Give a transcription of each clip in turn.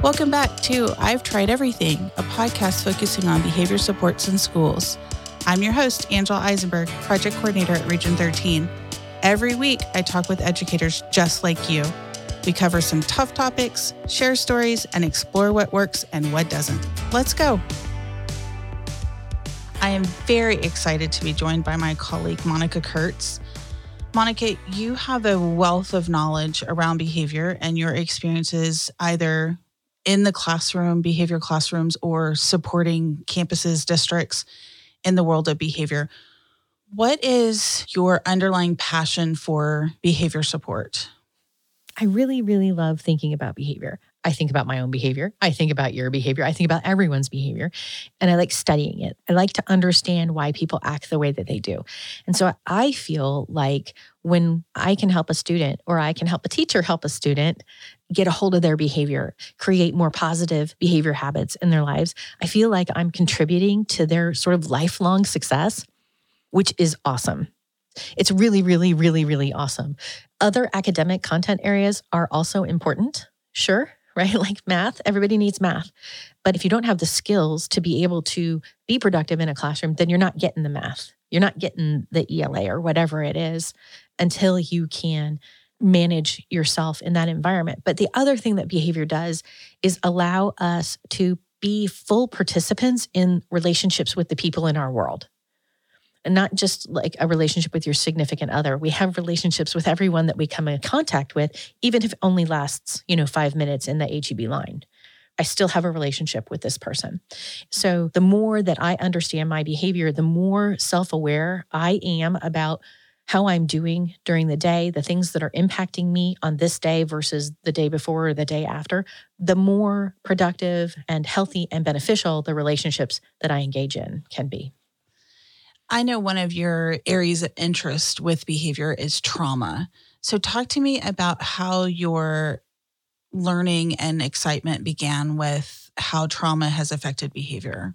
Welcome back to I've Tried Everything, a podcast focusing on behavior supports in schools. I'm your host, Angela Eisenberg, project coordinator at Region 13. Every week, I talk with educators just like you. We cover some tough topics, share stories, and explore what works and what doesn't. Let's go. I am very excited to be joined by my colleague, Monica Kurtz. Monica, you have a wealth of knowledge around behavior and your experiences either in the classroom, behavior classrooms, or supporting campuses, districts in the world of behavior. What is your underlying passion for behavior support? I really, really love thinking about behavior. I think about my own behavior. I think about your behavior. I think about everyone's behavior. And I like studying it. I like to understand why people act the way that they do. And so I feel like when I can help a student or I can help a teacher help a student get a hold of their behavior, create more positive behavior habits in their lives, I feel like I'm contributing to their sort of lifelong success, which is awesome. It's really, really, really, really awesome. Other academic content areas are also important, sure, right? Like math, everybody needs math. But if you don't have the skills to be able to be productive in a classroom, then you're not getting the math. You're not getting the ELA or whatever it is until you can manage yourself in that environment. But the other thing that behavior does is allow us to be full participants in relationships with the people in our world. Not just like a relationship with your significant other. We have relationships with everyone that we come in contact with, even if it only lasts, you know, five minutes in the HEB line. I still have a relationship with this person. So the more that I understand my behavior, the more self aware I am about how I'm doing during the day, the things that are impacting me on this day versus the day before or the day after, the more productive and healthy and beneficial the relationships that I engage in can be. I know one of your areas of interest with behavior is trauma. So, talk to me about how your learning and excitement began with how trauma has affected behavior.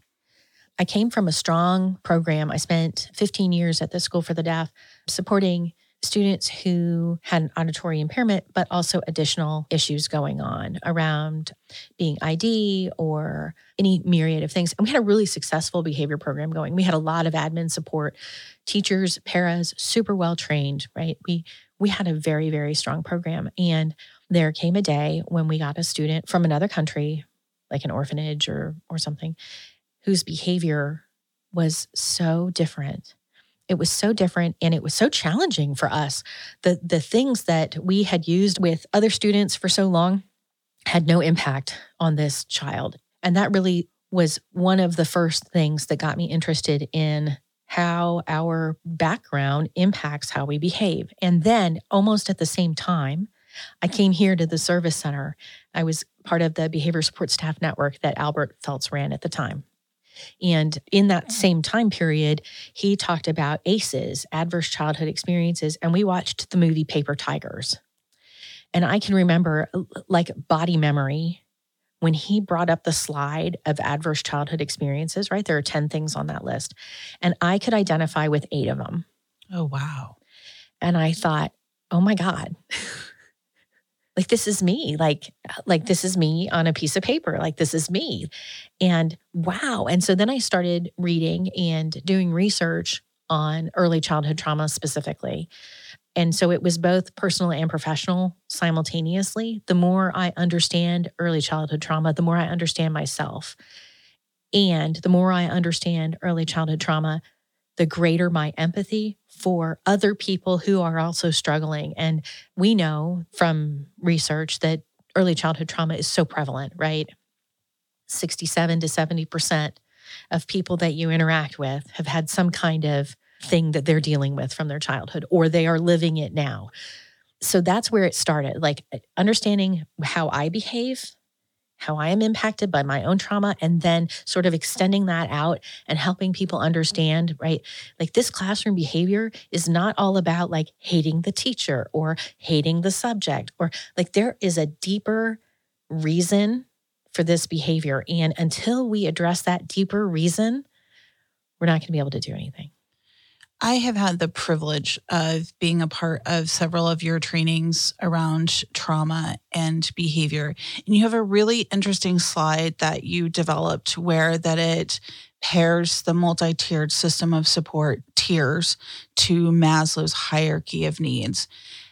I came from a strong program. I spent 15 years at the School for the Deaf supporting students who had an auditory impairment, but also additional issues going on around being ID or any myriad of things. And we had a really successful behavior program going. We had a lot of admin support, teachers, paras, super well trained, right? We we had a very, very strong program. And there came a day when we got a student from another country, like an orphanage or or something, whose behavior was so different. It was so different and it was so challenging for us. The the things that we had used with other students for so long had no impact on this child. And that really was one of the first things that got me interested in how our background impacts how we behave. And then almost at the same time, I came here to the service center. I was part of the behavior support staff network that Albert Feltz ran at the time. And in that same time period, he talked about ACEs, adverse childhood experiences, and we watched the movie Paper Tigers. And I can remember, like body memory, when he brought up the slide of adverse childhood experiences, right? There are 10 things on that list. And I could identify with eight of them. Oh, wow. And I thought, oh my God. like this is me like like this is me on a piece of paper like this is me. And wow. And so then i started reading and doing research on early childhood trauma specifically. And so it was both personal and professional simultaneously. The more i understand early childhood trauma the more i understand myself. And the more i understand early childhood trauma the greater my empathy for other people who are also struggling. And we know from research that early childhood trauma is so prevalent, right? 67 to 70% of people that you interact with have had some kind of thing that they're dealing with from their childhood or they are living it now. So that's where it started, like understanding how I behave how I am impacted by my own trauma, and then sort of extending that out and helping people understand, right? Like this classroom behavior is not all about like hating the teacher or hating the subject, or like there is a deeper reason for this behavior. And until we address that deeper reason, we're not going to be able to do anything. I have had the privilege of being a part of several of your trainings around trauma and behavior. And you have a really interesting slide that you developed where that it pairs the multi-tiered system of support tiers to Maslow's hierarchy of needs.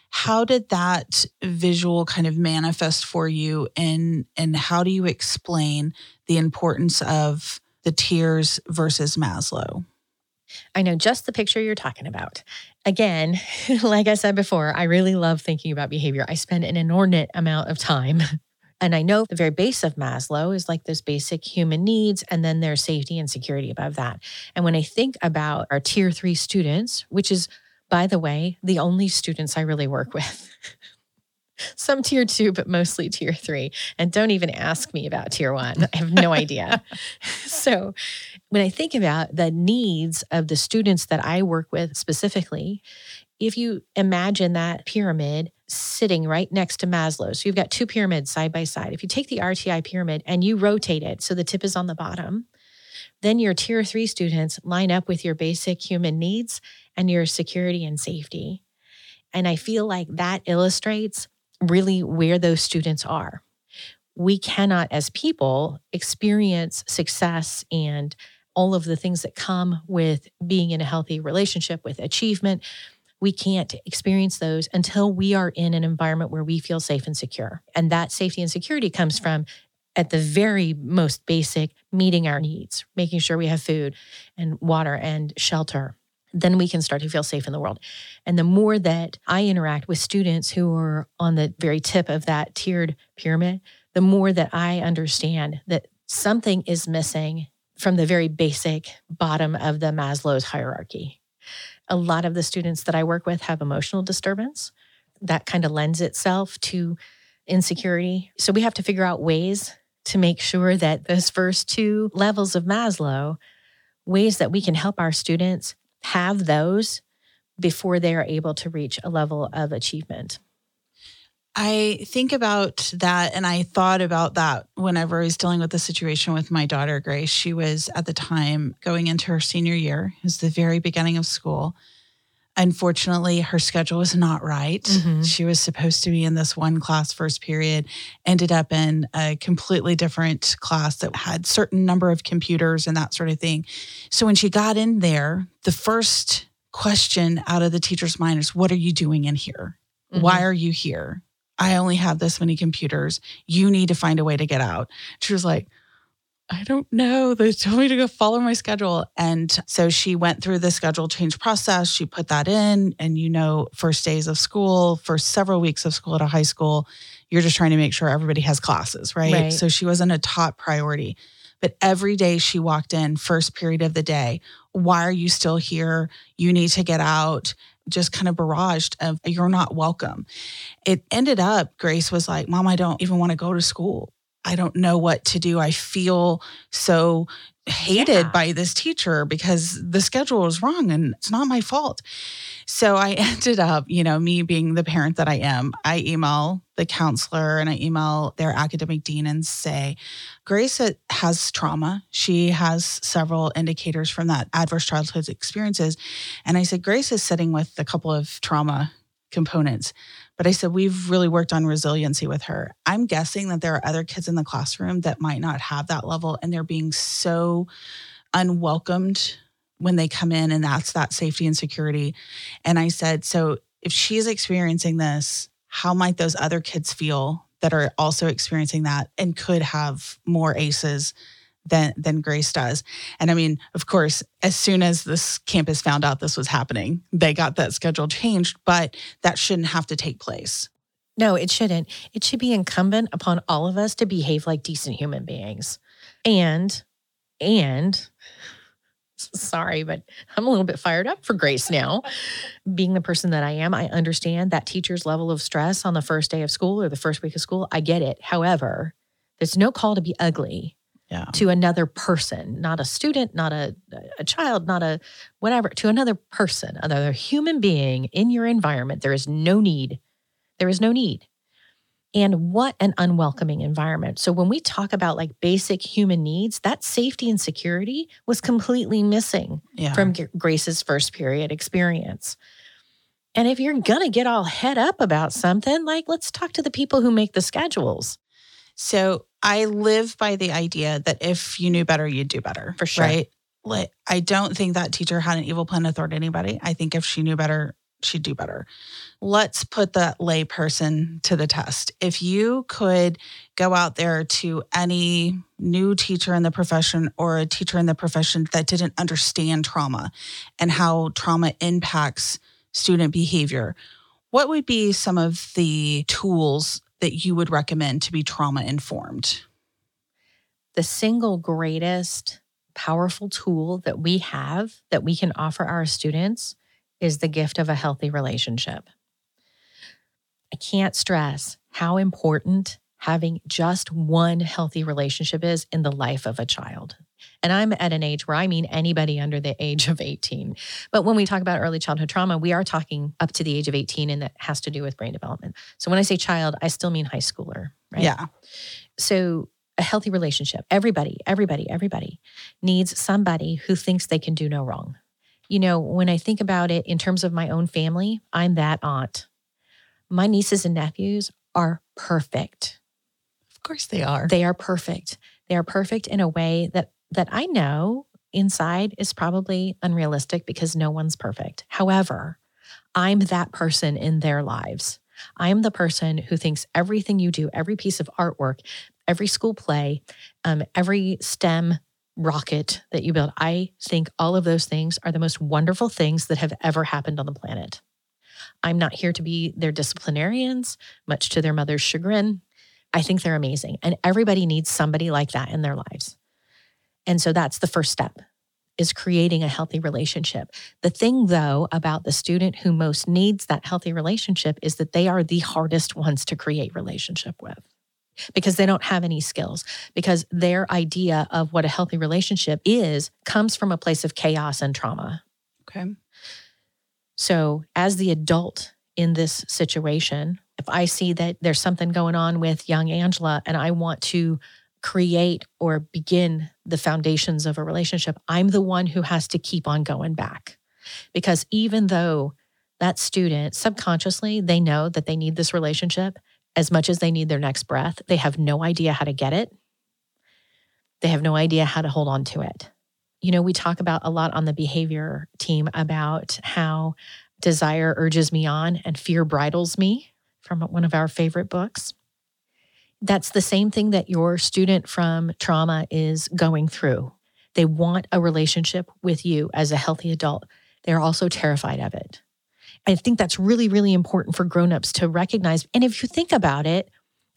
How did that visual kind of manifest for you and and how do you explain the importance of the tiers versus Maslow? I know just the picture you're talking about. Again, like I said before, I really love thinking about behavior. I spend an inordinate amount of time. And I know the very base of Maslow is like those basic human needs, and then there's safety and security above that. And when I think about our tier three students, which is, by the way, the only students I really work with, some tier two, but mostly tier three. And don't even ask me about tier one. I have no idea. so when I think about the needs of the students that I work with specifically, if you imagine that pyramid sitting right next to Maslow, so you've got two pyramids side by side. If you take the RTI pyramid and you rotate it so the tip is on the bottom, then your tier three students line up with your basic human needs and your security and safety. And I feel like that illustrates really where those students are. We cannot, as people, experience success and all of the things that come with being in a healthy relationship with achievement. We can't experience those until we are in an environment where we feel safe and secure. And that safety and security comes from, at the very most basic, meeting our needs, making sure we have food and water and shelter. Then we can start to feel safe in the world. And the more that I interact with students who are on the very tip of that tiered pyramid, the more that I understand that something is missing from the very basic bottom of the Maslow's hierarchy. A lot of the students that I work with have emotional disturbance that kind of lends itself to insecurity. So we have to figure out ways to make sure that those first two levels of Maslow, ways that we can help our students have those before they are able to reach a level of achievement. I think about that and I thought about that whenever I was dealing with the situation with my daughter, Grace. She was at the time going into her senior year, it was the very beginning of school. Unfortunately, her schedule was not right. Mm-hmm. She was supposed to be in this one class first period, ended up in a completely different class that had certain number of computers and that sort of thing. So when she got in there, the first question out of the teacher's mind is, What are you doing in here? Mm-hmm. Why are you here? I only have this many computers. You need to find a way to get out. She was like, I don't know. They told me to go follow my schedule. And so she went through the schedule change process. She put that in. And you know, first days of school, first several weeks of school at a high school, you're just trying to make sure everybody has classes, right? right. So she wasn't a top priority. But every day she walked in, first period of the day, why are you still here? You need to get out just kind of barraged of you're not welcome. It ended up, Grace was like, Mom, I don't even want to go to school. I don't know what to do. I feel so hated yeah. by this teacher because the schedule was wrong and it's not my fault. So I ended up, you know, me being the parent that I am, I email the counselor and I email their academic dean and say, Grace has trauma. She has several indicators from that adverse childhood experiences. And I said, Grace is sitting with a couple of trauma components. But I said, we've really worked on resiliency with her. I'm guessing that there are other kids in the classroom that might not have that level and they're being so unwelcomed when they come in, and that's that safety and security. And I said, so if she's experiencing this, how might those other kids feel that are also experiencing that and could have more ACEs than than Grace does. And I mean, of course, as soon as this campus found out this was happening, they got that schedule changed, but that shouldn't have to take place. No, it shouldn't. It should be incumbent upon all of us to behave like decent human beings. And and sorry, but I'm a little bit fired up for Grace now. Being the person that I am, I understand that teacher's level of stress on the first day of school or the first week of school. I get it. However, there's no call to be ugly yeah. to another person, not a student, not a, a child, not a whatever, to another person, another human being in your environment. There is no need. There is no need And what an unwelcoming environment. So, when we talk about like basic human needs, that safety and security was completely missing Yeah. from Grace's first period experience. And if you're going to get all head up about something, like let's talk to the people who make the schedules. So I live by the idea that if you knew better, you'd do better. For sure. Right. Like, I don't think that teacher had an evil plan to thwart anybody. I think if she knew better, she'd do better. Let's put that lay person to the test. If you could go out there to any new teacher in the profession or a teacher in the profession that didn't understand trauma and how trauma impacts student behavior, what would be some of the tools that you would recommend to be trauma informed? The single greatest powerful tool that we have that we can offer our students is the gift of a healthy relationship. I can't stress how important having just one healthy relationship is in the life of a child. And I'm at an age where I mean anybody under the age of 18. But when we talk about early childhood trauma, we are talking up to the age of 18, and that has to do with brain development. So when I say child, I still mean high schooler, right? Yeah. So a healthy relationship, everybody, everybody, everybody needs somebody who thinks they can do no wrong. You know, when I think about it in terms of my own family, I'm that aunt. My nieces and nephews are perfect. Of course they are. They are perfect. They are perfect in a way that that I know inside is probably unrealistic because no one's perfect. However, I'm that person in their lives. I'm the person who thinks everything you do, every piece of artwork, every school play, um, every STEM rocket that you build, I think all of those things are the most wonderful things that have ever happened on the planet. I'm not here to be their disciplinarians, much to their mother's chagrin. I think they're amazing. And everybody needs somebody like that in their lives. And so that's the first step is creating a healthy relationship. The thing though about the student who most needs that healthy relationship is that they are the hardest ones to create relationship with because they don't have any skills because their idea of what a healthy relationship is comes from a place of chaos and trauma. Okay. So, as the adult in this situation, if I see that there's something going on with young Angela and I want to create or begin the foundations of a relationship, I'm the one who has to keep on going back. Because even though that student subconsciously, they know that they need this relationship as much as they need their next breath, they have no idea how to get it. They have no idea how to hold on to it. You know, we talk about a lot on the behavior team about how desire urges me on and fear bridles me from one of our favorite books. That's the same thing that your student from trauma is going through. They want a relationship with you as a healthy adult. They're also terrified of it. I think that's really, really important for grown-ups to recognize. And if you think about it,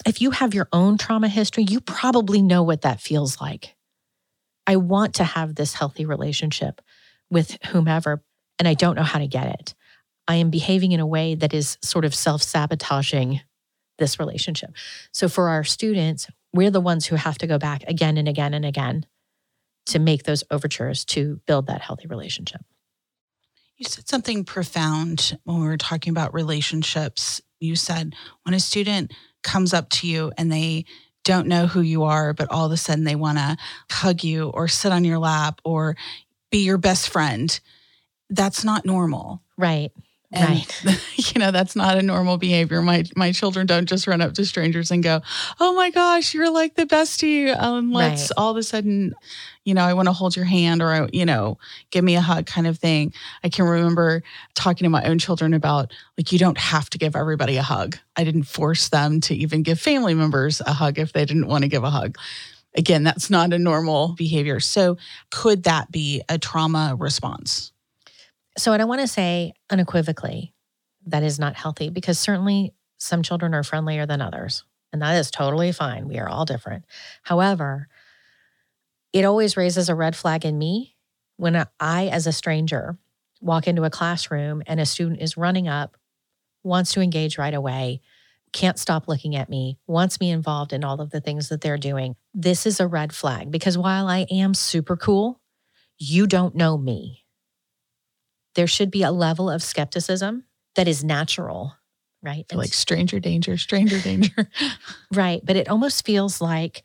if you have your own trauma history, you probably know what that feels like. I want to have this healthy relationship with whomever, and I don't know how to get it. I am behaving in a way that is sort of self sabotaging this relationship. So for our students, we're the ones who have to go back again and again and again to make those overtures to build that healthy relationship. You said something profound when we were talking about relationships. You said when a student comes up to you and they don't know who you are, but all of a sudden they want to hug you or sit on your lap or be your best friend, that's not normal. Right. And, right. you know, that's not a normal behavior. My my children don't just run up to strangers and go, "Oh my gosh, you're like the bestie." Um, let's Right. all of a sudden, you know, I want to hold your hand or I, you know, give me a hug, kind of thing. I can remember talking to my own children about like you don't have to give everybody a hug. I didn't force them to even give family members a hug if they didn't want to give a hug. Again, that's not a normal behavior. So, could that be a trauma response? So I don't want to say unequivocally that is not healthy because certainly some children are friendlier than others. And that is totally fine. We are all different. However, it always raises a red flag in me when I, as a stranger, walk into a classroom and a student is running up, wants to engage right away, can't stop looking at me, wants me involved in all of the things that they're doing. This is a red flag because while I am super cool, you don't know me there should be a level of skepticism that is natural right? like stranger danger, stranger danger. right. But it almost feels like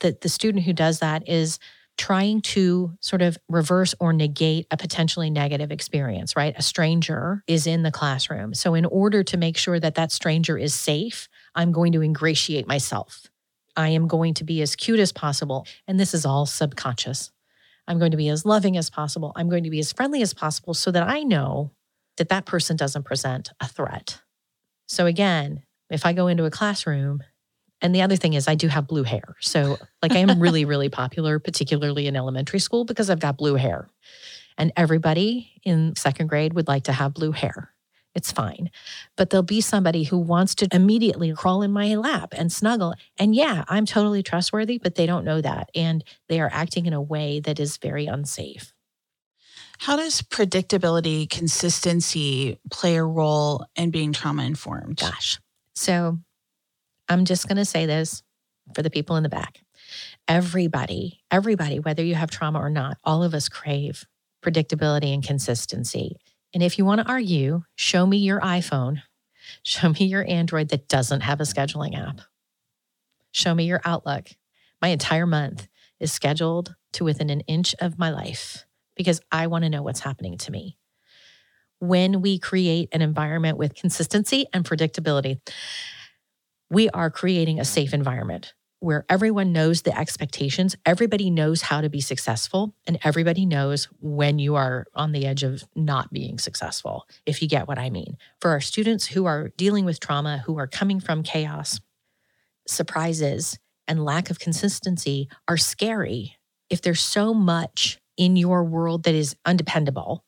that the student who does that is trying to sort of reverse or negate a potentially negative experience, right? A stranger is in the classroom. So, in order to make sure that that stranger is safe, I'm going to ingratiate myself. I am going to be as cute as possible. And this is all subconscious. I'm going to be as loving as possible. I'm going to be as friendly as possible so that I know that that person doesn't present a threat. So, again, if I go into a classroom and the other thing is, I do have blue hair. So, like, I am really, really popular, particularly in elementary school, because I've got blue hair. And everybody in second grade would like to have blue hair. It's fine. But there'll be somebody who wants to immediately crawl in my lap and snuggle. And yeah, I'm totally trustworthy, but they don't know that. And they are acting in a way that is very unsafe. How does predictability, consistency play a role in being trauma informed? Gosh. So I'm just going to say this for the people in the back. Everybody, everybody, whether you have trauma or not, all of us crave predictability and consistency. And if you want to argue, show me your iPhone, show me your Android that doesn't have a scheduling app, show me your Outlook. My entire month is scheduled to within an inch of my life because I want to know what's happening to me. When we create an environment with consistency and predictability, we are creating a safe environment where everyone knows the expectations, everybody knows how to be successful, and everybody knows when you are on the edge of not being successful, if you get what I mean. For our students who are dealing with trauma, who are coming from chaos, surprises and lack of consistency are scary. If there's so much in your world that is undependable,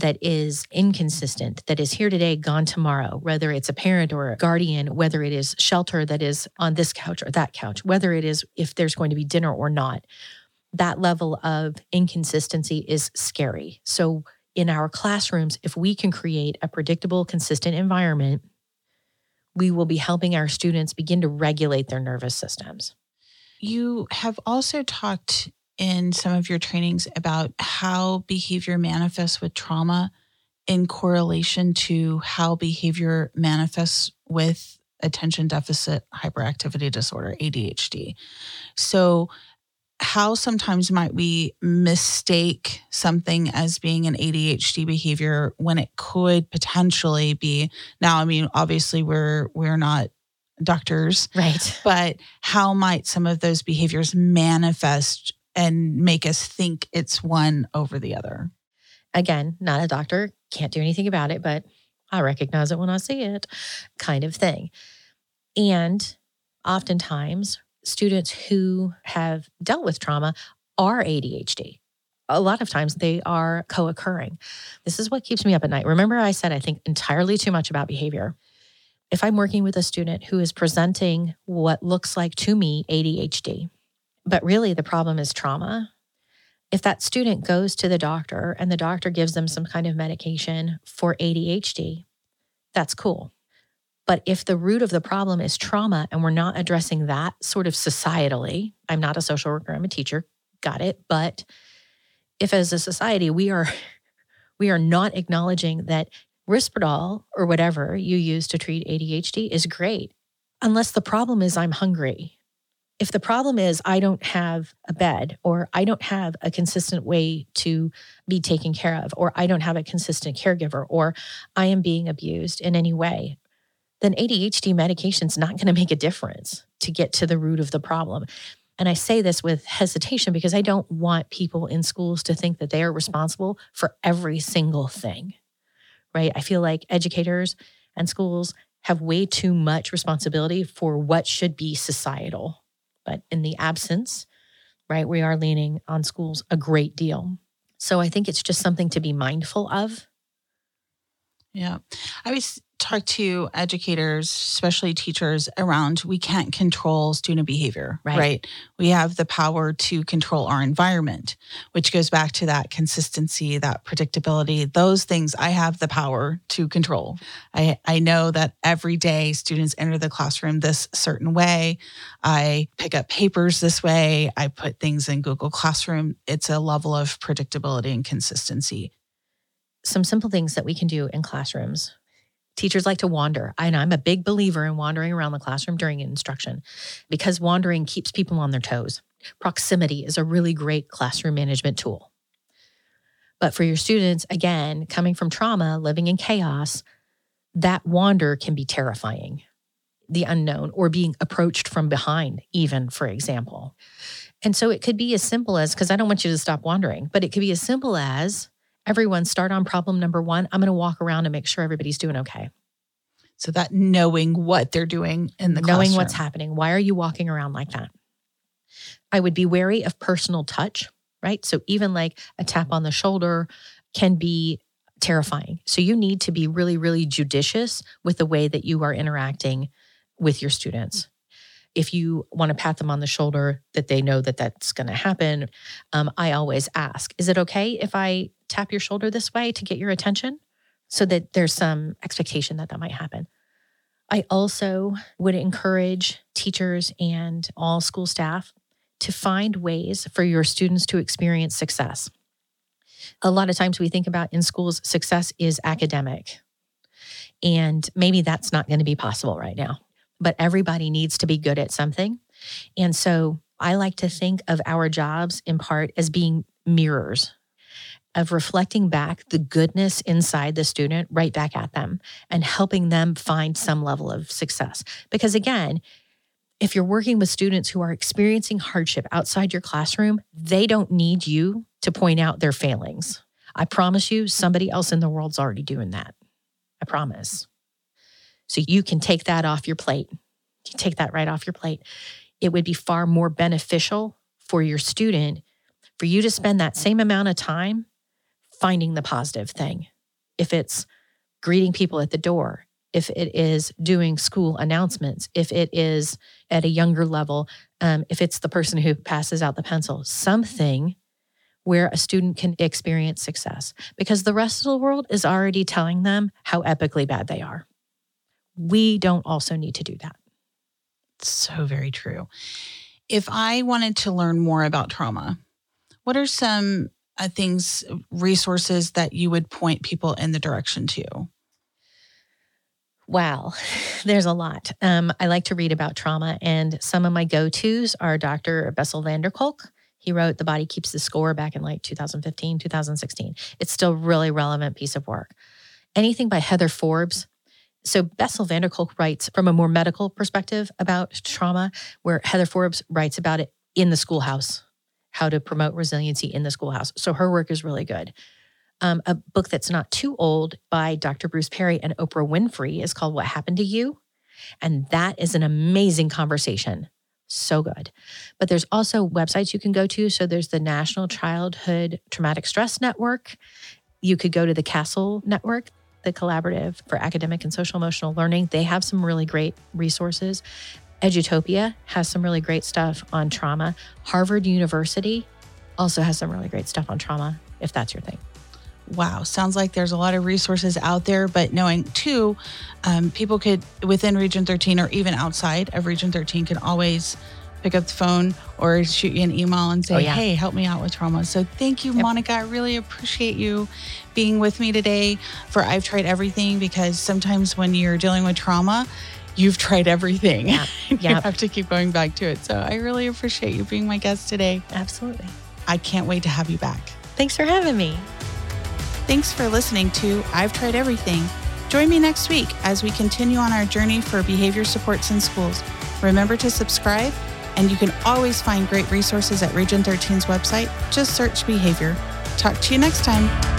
that is inconsistent, that is here today, gone tomorrow, whether it's a parent or a guardian, whether it is shelter that is on this couch or that couch, whether it is if there's going to be dinner or not, that level of inconsistency is scary. So, in our classrooms, if we can create a predictable, consistent environment, we will be helping our students begin to regulate their nervous systems. You have also talked in some of your trainings about how behavior manifests with trauma in correlation to how behavior manifests with attention deficit hyperactivity disorder, ADHD. So, how sometimes might we mistake something as being an ADHD behavior when it could potentially be now I mean obviously we're we're not doctors right but how might some of those behaviors manifest and make us think it's one over the other. Again, not a doctor, can't do anything about it, but I recognize it when I see it, kind of thing. And oftentimes, students who have dealt with trauma are ADHD. A lot of times they are co occurring. This is what keeps me up at night. Remember, I said I think entirely too much about behavior. If I'm working with a student who is presenting what looks like to me ADHD, but really, the problem is trauma. If that student goes to the doctor and the doctor gives them some kind of medication for ADHD, that's cool. But if the root of the problem is trauma and we're not addressing that sort of societally, I'm not a social worker, I'm a teacher, got it. But if as a society we are we are not acknowledging that Risperdal or whatever you use to treat ADHD is great, unless the problem is I'm hungry if the problem is I don't have a bed or I don't have a consistent way to be taken care of or I don't have a consistent caregiver or I am being abused in any way, then ADHD medication is not going to make a difference to get to the root of the problem. And I say this with hesitation because I don't want people in schools to think that they are responsible for every single thing, right? I feel like educators and schools have way too much responsibility for what should be societal but in the absence, right, we are leaning on schools a great deal. So I think it's just something to be mindful of. Yeah. I was talk to educators, especially teachers, around we can't control student behavior, right. right. We have the power to control our environment, which goes back to that consistency, that predictability. Those things I have the power to control. I, I know that every day students enter the classroom this certain way. I pick up papers this way. I put things in Google Classroom. It's a level of predictability and consistency. Some simple things that we can do in classrooms Teachers like to wander, and I'm a big believer in wandering around the classroom during instruction because wandering keeps people on their toes. Proximity is a really great classroom management tool. But for your students, again, coming from trauma, living in chaos, that wander can be terrifying. The unknown or being approached from behind, even, for example. And so it could be as simple as because I don't want you to stop wandering, but it could be as simple as everyone start on problem number one. I'm going to walk around and make sure everybody's doing okay. So that knowing what they're doing in the knowing classroom. what's happening. Why are you walking around like that? I would be wary of personal touch, right? So even like a tap on the shoulder can be terrifying. So you need to be really, really judicious with the way that you are interacting with your students. If you want to pat them on the shoulder, that they know that that's going to happen. Um, I always ask, is it okay if I tap your shoulder this way to get your attention? So that there's some expectation that that might happen. I also would encourage teachers and all school staff to find ways for your students to experience success. A lot of times we think about in schools, success is academic. And maybe that's not going to be possible right now, but everybody needs to be good at something. And so I like to think of our jobs in part as being mirrors of reflecting back the goodness inside the student right back at them and helping them find some level of success. Because again, if you're working with students who are experiencing hardship outside your classroom, they don't need you to point out their failings. I promise you, somebody else in the world's already doing that. I promise. So you can take that off your plate. You take that right off your plate. It would be far more beneficial for your student for you to spend that same amount of time finding the positive thing. If it's greeting people at the door, if it is doing school announcements, if it is at a younger level, um, if it's the person who passes out the pencil, something where a student can experience success because the rest of the world is already telling them how epically bad they are. We don't also need to do that. So very true. If I wanted to learn more about trauma, what are some uh, things, resources that you would point people in the direction to? Wow, there's a lot. Um, I like to read about trauma, and some of my go tos are Dr. Bessel van der Kolk. He wrote The Body Keeps the Score back in like 2015, 2016. It's still really relevant piece of work. Anything by Heather Forbes. So Bessel van der Kolk writes from a more medical perspective about trauma, where Heather Forbes writes about it in the schoolhouse, how to promote resiliency in the schoolhouse. So her work is really good. Um, a book that's not too old by Dr. Bruce Perry and Oprah Winfrey is called What Happened to You. And that is an amazing conversation. So good. But there's also websites you can go to. So there's the National Childhood Traumatic Stress Network. You could go to the CASEL Network, the Collaborative for Academic and Social Emotional Learning. They have some really great resources. Edutopia has some really great stuff on trauma. Harvard University also has some really great stuff on trauma, if that's your thing wow, sounds like there's a lot of resources out there, but knowing too, um, people could within Region 13 or even outside of Region 13 can always pick up the phone or shoot you an email and say, oh, yeah. hey, help me out with trauma. So thank you, yep. Monica. I really appreciate you being with me today for I've Tried Everything because sometimes when you're dealing with trauma, you've tried everything. Yeah. Yep. you have to keep going back to it. So I really appreciate you being my guest today. Absolutely. I can't wait to have you back. Thanks for having me. Thanks for listening to I've Tried Everything. Join me next week as we continue on our journey for behavior supports in schools. Remember to subscribe, and you can always find great resources at Region 13's website. Just search behavior. Talk to you next time.